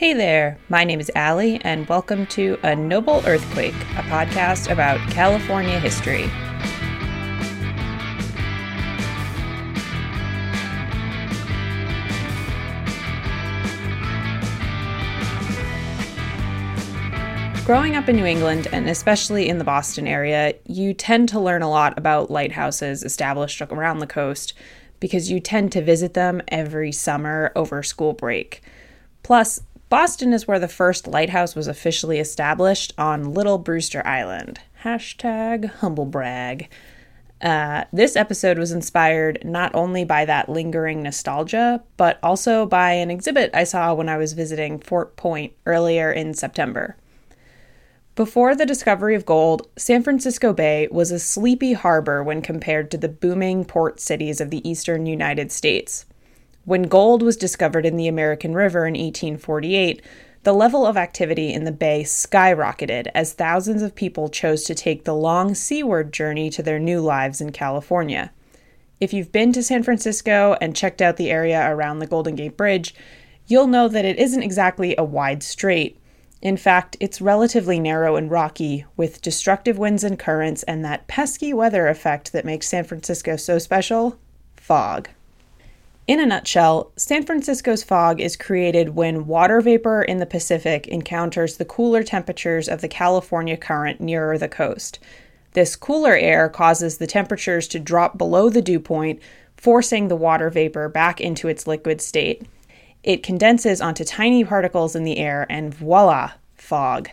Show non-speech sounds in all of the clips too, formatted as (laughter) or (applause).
Hey there, my name is Alli, and welcome to A Noble Earthquake, a podcast about California history. Growing up in New England, and especially in the Boston area, you tend to learn a lot about lighthouses established around the coast because you tend to visit them every summer over school break. Plus, Boston is where the first lighthouse was officially established on Little Brewster Island. Hashtag humble brag. Uh, this episode was inspired not only by that lingering nostalgia, but also by an exhibit I saw when I was visiting Fort Point earlier in September. Before the discovery of gold, San Francisco Bay was a sleepy harbor when compared to the booming port cities of the eastern United States. When gold was discovered in the American River in 1848, the level of activity in the bay skyrocketed as thousands of people chose to take the long seaward journey to their new lives in California. If you've been to San Francisco and checked out the area around the Golden Gate Bridge, you'll know that it isn't exactly a wide strait, in fact, it's relatively narrow and rocky, with destructive winds and currents and that pesky weather effect that makes San Francisco so special fog. In a nutshell, San Francisco's fog is created when water vapor in the Pacific encounters the cooler temperatures of the California current nearer the coast. This cooler air causes the temperatures to drop below the dew point, forcing the water vapor back into its liquid state. It condenses onto tiny particles in the air, and voila, fog.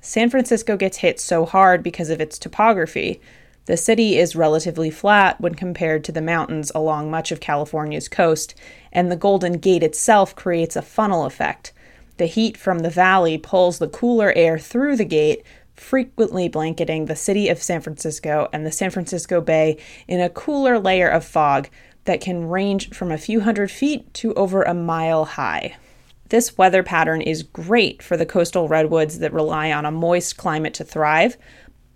San Francisco gets hit so hard because of its topography. The city is relatively flat when compared to the mountains along much of California's coast, and the Golden Gate itself creates a funnel effect. The heat from the valley pulls the cooler air through the gate, frequently blanketing the city of San Francisco and the San Francisco Bay in a cooler layer of fog that can range from a few hundred feet to over a mile high. This weather pattern is great for the coastal redwoods that rely on a moist climate to thrive,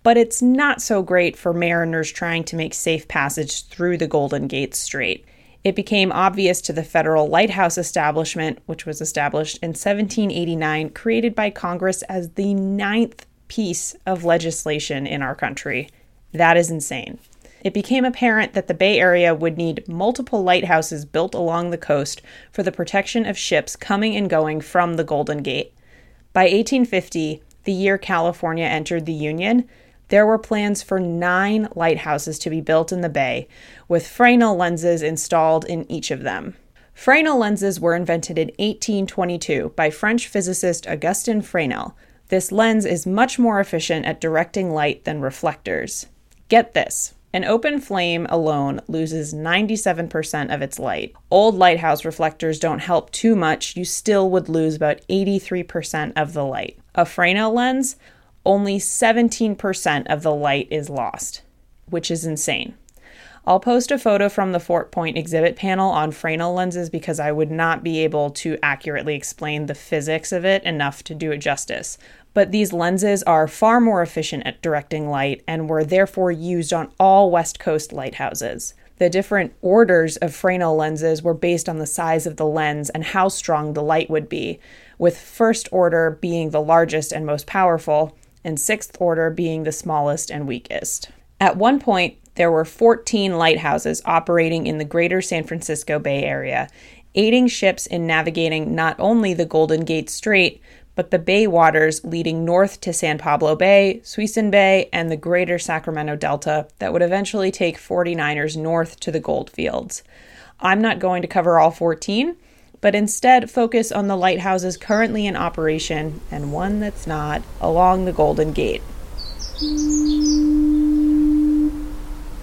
but it's not so great for mariners trying to make safe passage through the Golden Gate Strait. It became obvious to the federal lighthouse establishment, which was established in 1789, created by Congress as the ninth piece of legislation in our country. That is insane it became apparent that the Bay Area would need multiple lighthouses built along the coast for the protection of ships coming and going from the Golden Gate. By 1850, the year California entered the Union, there were plans for nine lighthouses to be built in the bay, with Fresnel lenses installed in each of them. Fresnel lenses were invented in 1822 by French physicist Augustin Fresnel. This lens is much more efficient at directing light than reflectors. Get this an open flame alone loses 97% of its light. Old lighthouse reflectors don't help too much, you still would lose about 83% of the light. A Fresnel lens, only 17% of the light is lost, which is insane. I'll post a photo from the Fort Point exhibit panel on Fresnel lenses because I would not be able to accurately explain the physics of it enough to do it justice but these lenses are far more efficient at directing light and were therefore used on all West Coast lighthouses. The different orders of Fresnel lenses were based on the size of the lens and how strong the light would be, with first order being the largest and most powerful, and sixth order being the smallest and weakest. At one point, there were 14 lighthouses operating in the greater San Francisco Bay Area, aiding ships in navigating not only the Golden Gate Strait, but the bay waters leading north to San Pablo Bay, Suisun Bay, and the greater Sacramento Delta that would eventually take 49ers north to the gold fields. I'm not going to cover all 14, but instead focus on the lighthouses currently in operation and one that's not along the Golden Gate.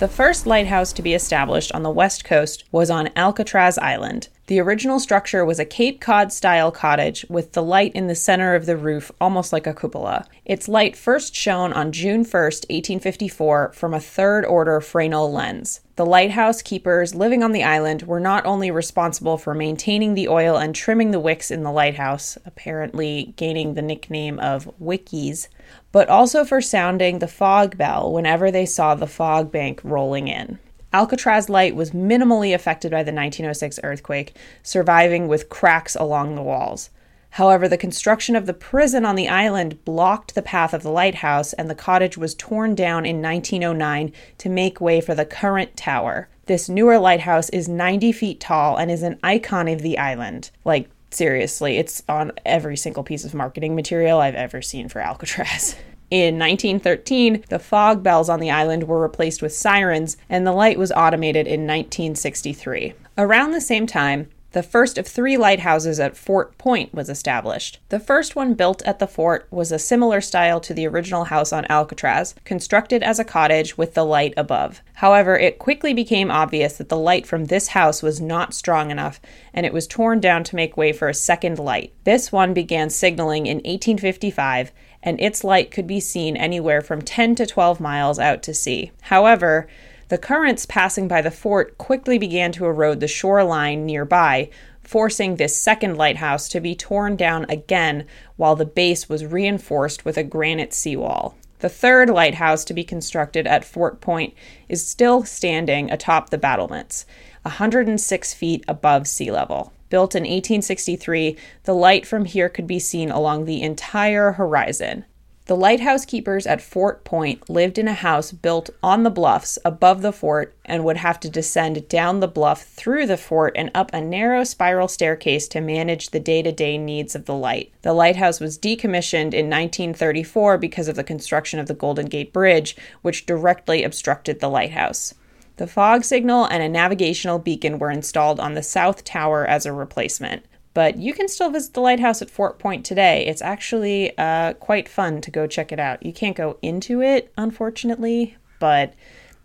The first lighthouse to be established on the west coast was on Alcatraz Island. The original structure was a Cape Cod style cottage with the light in the center of the roof, almost like a cupola. Its light first shone on June 1, 1854, from a third order Fresnel lens. The lighthouse keepers living on the island were not only responsible for maintaining the oil and trimming the wicks in the lighthouse, apparently gaining the nickname of Wickies, but also for sounding the fog bell whenever they saw the fog bank rolling in. Alcatraz Light was minimally affected by the 1906 earthquake, surviving with cracks along the walls. However, the construction of the prison on the island blocked the path of the lighthouse, and the cottage was torn down in 1909 to make way for the current tower. This newer lighthouse is 90 feet tall and is an icon of the island. Like, seriously, it's on every single piece of marketing material I've ever seen for Alcatraz. (laughs) In 1913, the fog bells on the island were replaced with sirens, and the light was automated in 1963. Around the same time, the first of three lighthouses at Fort Point was established. The first one built at the fort was a similar style to the original house on Alcatraz, constructed as a cottage with the light above. However, it quickly became obvious that the light from this house was not strong enough, and it was torn down to make way for a second light. This one began signaling in 1855, and its light could be seen anywhere from 10 to 12 miles out to sea. However, the currents passing by the fort quickly began to erode the shoreline nearby, forcing this second lighthouse to be torn down again while the base was reinforced with a granite seawall. The third lighthouse to be constructed at Fort Point is still standing atop the battlements, 106 feet above sea level. Built in 1863, the light from here could be seen along the entire horizon. The lighthouse keepers at Fort Point lived in a house built on the bluffs above the fort and would have to descend down the bluff through the fort and up a narrow spiral staircase to manage the day to day needs of the light. The lighthouse was decommissioned in 1934 because of the construction of the Golden Gate Bridge, which directly obstructed the lighthouse. The fog signal and a navigational beacon were installed on the south tower as a replacement. But you can still visit the lighthouse at Fort Point today. It's actually uh, quite fun to go check it out. You can't go into it, unfortunately, but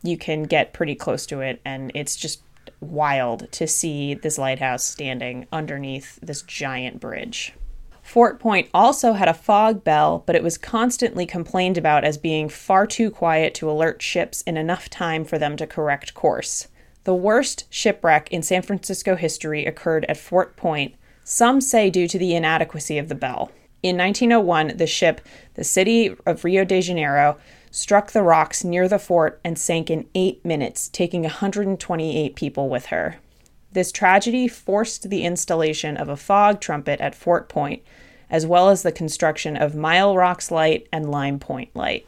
you can get pretty close to it, and it's just wild to see this lighthouse standing underneath this giant bridge. Fort Point also had a fog bell, but it was constantly complained about as being far too quiet to alert ships in enough time for them to correct course. The worst shipwreck in San Francisco history occurred at Fort Point some say due to the inadequacy of the bell. In 1901, the ship, the City of Rio de Janeiro, struck the rocks near the fort and sank in eight minutes, taking 128 people with her. This tragedy forced the installation of a fog trumpet at Fort Point, as well as the construction of Mile Rocks Light and Lime Point Light.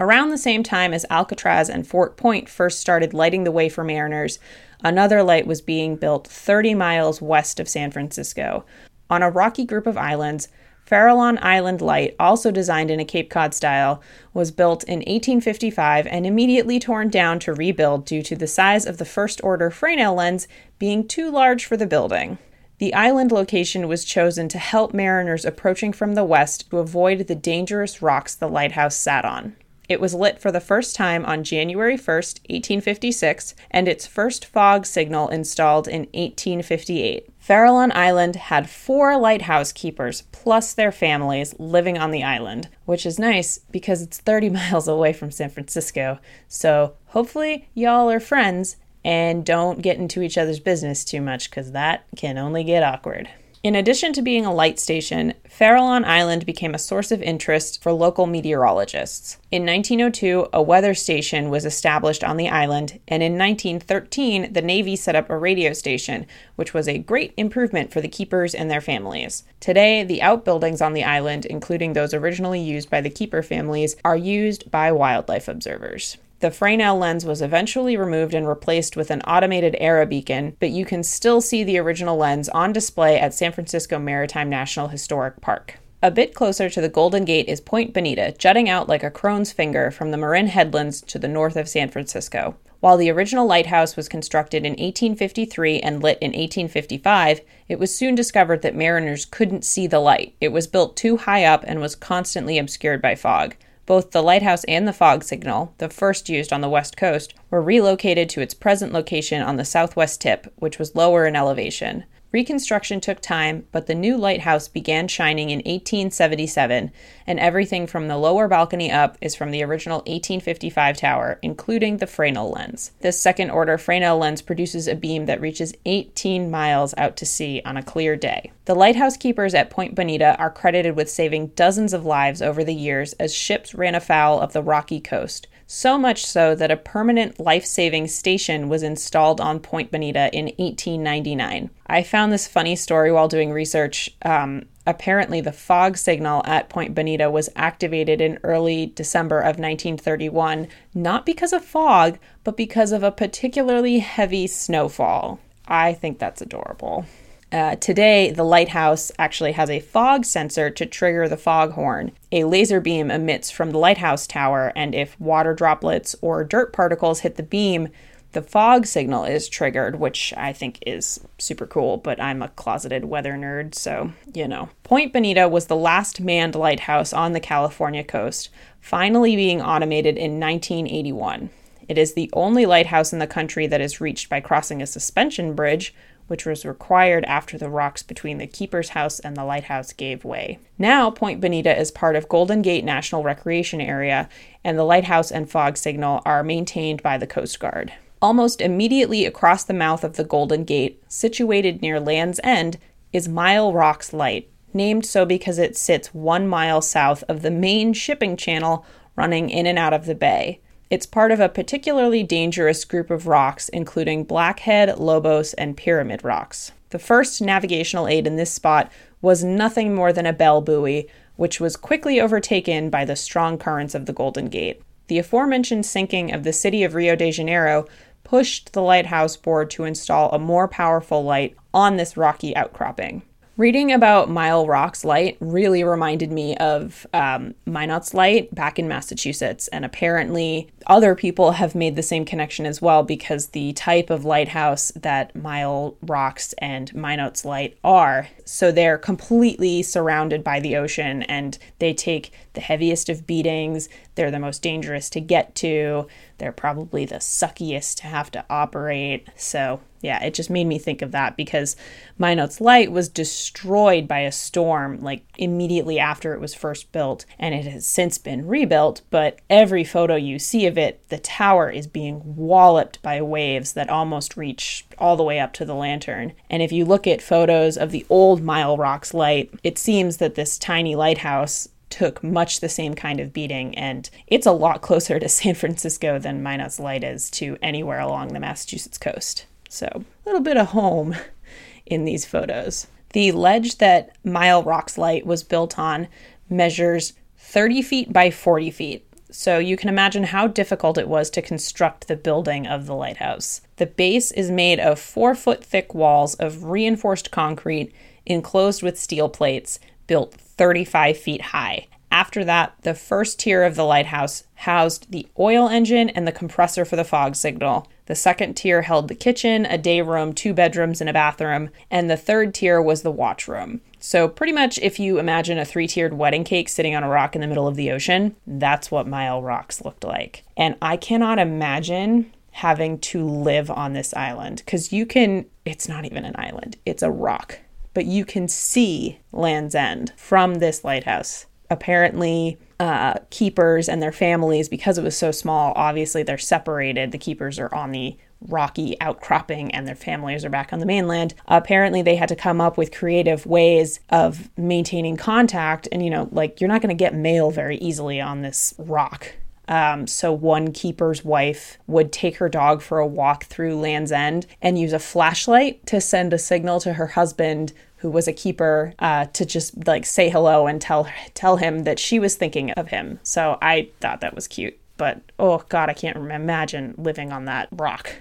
Around the same time as Alcatraz and Fort Point first started lighting the way for mariners, Another light was being built 30 miles west of San Francisco. On a rocky group of islands, Farallon Island Light, also designed in a Cape Cod style, was built in 1855 and immediately torn down to rebuild due to the size of the first order Fresnel lens being too large for the building. The island location was chosen to help mariners approaching from the west to avoid the dangerous rocks the lighthouse sat on. It was lit for the first time on January 1st, 1856, and its first fog signal installed in 1858. Farallon Island had four lighthouse keepers plus their families living on the island, which is nice because it's 30 (laughs) miles away from San Francisco. So hopefully, y'all are friends and don't get into each other's business too much because that can only get awkward. In addition to being a light station, Farallon Island became a source of interest for local meteorologists. In 1902, a weather station was established on the island, and in 1913, the Navy set up a radio station, which was a great improvement for the keepers and their families. Today, the outbuildings on the island, including those originally used by the keeper families, are used by wildlife observers. The Fresnel lens was eventually removed and replaced with an automated aero beacon, but you can still see the original lens on display at San Francisco Maritime National Historic Park. A bit closer to the Golden Gate is Point Bonita, jutting out like a crone's finger from the Marin Headlands to the north of San Francisco. While the original lighthouse was constructed in 1853 and lit in 1855, it was soon discovered that mariners couldn't see the light. It was built too high up and was constantly obscured by fog. Both the lighthouse and the fog signal, the first used on the west coast, were relocated to its present location on the southwest tip, which was lower in elevation. Reconstruction took time, but the new lighthouse began shining in 1877, and everything from the lower balcony up is from the original 1855 tower, including the Fresnel lens. This second order Fresnel lens produces a beam that reaches 18 miles out to sea on a clear day. The lighthouse keepers at Point Bonita are credited with saving dozens of lives over the years as ships ran afoul of the rocky coast so much so that a permanent life saving station was installed on Point Bonita in 1899. I found this funny story while doing research um, apparently the fog signal at Point Bonita was activated in early December of 1931, not because of fog, but because of a particularly heavy snowfall. I think that's adorable. Uh, today, the lighthouse actually has a fog sensor to trigger the foghorn. A laser beam emits from the lighthouse tower, and if water droplets or dirt particles hit the beam, the fog signal is triggered, which I think is super cool, but I'm a closeted weather nerd, so you know. Point Bonita was the last manned lighthouse on the California coast, finally being automated in 1981. It is the only lighthouse in the country that is reached by crossing a suspension bridge, which was required after the rocks between the keeper's house and the lighthouse gave way. Now, Point Bonita is part of Golden Gate National Recreation Area, and the lighthouse and fog signal are maintained by the Coast Guard. Almost immediately across the mouth of the Golden Gate, situated near Land's End, is Mile Rocks Light, named so because it sits one mile south of the main shipping channel running in and out of the bay. It's part of a particularly dangerous group of rocks, including Blackhead, Lobos, and Pyramid rocks. The first navigational aid in this spot was nothing more than a bell buoy, which was quickly overtaken by the strong currents of the Golden Gate. The aforementioned sinking of the city of Rio de Janeiro pushed the lighthouse board to install a more powerful light on this rocky outcropping. Reading about Mile Rock's light really reminded me of um, Minot's light back in Massachusetts, and apparently other people have made the same connection as well because the type of lighthouse that Mile Rocks and Minot's light are. So they're completely surrounded by the ocean and they take the heaviest of beatings. They're the most dangerous to get to. They're probably the suckiest to have to operate. So yeah, it just made me think of that because Minot's Light was destroyed by a storm like immediately after it was first built, and it has since been rebuilt. But every photo you see of it, the tower is being walloped by waves that almost reach all the way up to the lantern. And if you look at photos of the old Mile Rocks Light, it seems that this tiny lighthouse took much the same kind of beating, and it's a lot closer to (laughs) San Francisco than Minot's Light is to anywhere along the Massachusetts coast. So, a little bit of home (laughs) in these photos. The ledge that Mile Rocks Light was built on measures 30 feet by 40 feet. So you can imagine how difficult it was to construct the building of the lighthouse. The base is made of four foot thick walls of reinforced concrete enclosed with steel plates built 35 feet high. After that, the first tier of the lighthouse housed the oil engine and the compressor for the fog signal. The second tier held the kitchen, a day room, two bedrooms, and a bathroom. And the third tier was the watch room. So, pretty much, if you imagine a three tiered wedding cake sitting on a rock in the middle of the ocean, that's what Mile Rocks looked like. And I cannot imagine having to live on this island because you can, it's not even an island, it's a rock, but you can see Land's End from this lighthouse. Apparently, uh, keepers and their families, because it was so small, obviously they're separated. The keepers are on the rocky outcropping and their families are back on the mainland. Apparently, they had to come up with creative ways of maintaining contact. And, you know, like you're not going to get mail very easily on this rock. Um, so, one keeper's wife would take her dog for a walk through Land's End and use a flashlight to send a signal to her husband who was a keeper uh, to just like say hello and tell tell him that she was thinking of him. So I thought that was cute. But oh god, I can't imagine living on that rock.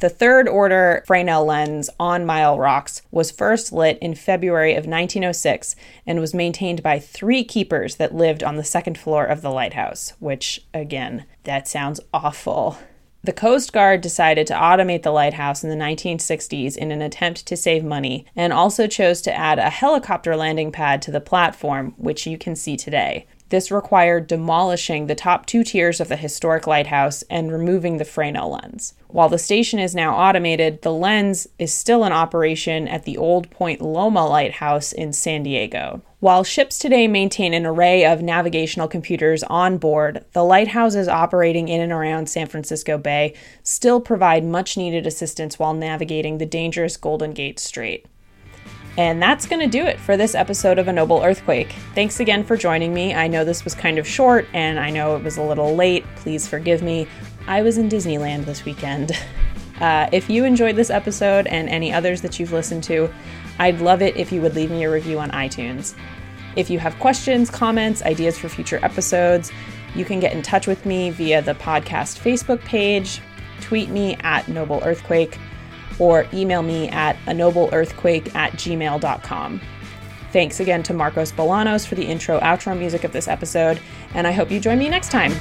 The third order Fresnel lens on Mile Rocks was first lit in February of 1906 and was maintained by three keepers that lived on the second floor of the lighthouse, which, again, that sounds awful. The Coast Guard decided to automate the lighthouse in the 1960s in an attempt to save money and also chose to add a helicopter landing pad to the platform, which you can see today. This required demolishing the top two tiers of the historic lighthouse and removing the Fresnel lens. While the station is now automated, the lens is still in operation at the old Point Loma Lighthouse in San Diego. While ships today maintain an array of navigational computers on board, the lighthouses operating in and around San Francisco Bay still provide much needed assistance while navigating the dangerous Golden Gate Strait. And that's going to do it for this episode of A Noble Earthquake. Thanks again for joining me. I know this was kind of short and I know it was a little late. Please forgive me. I was in Disneyland this weekend. (laughs) Uh, if you enjoyed this episode and any others that you've listened to, I'd love it if you would leave me a review on iTunes. If you have questions, comments, ideas for future episodes, you can get in touch with me via the podcast Facebook page, tweet me at Noble Earthquake, or email me at a nobleearthquake at gmail.com. Thanks again to Marcos Bolanos for the intro outro music of this episode, and I hope you join me next time.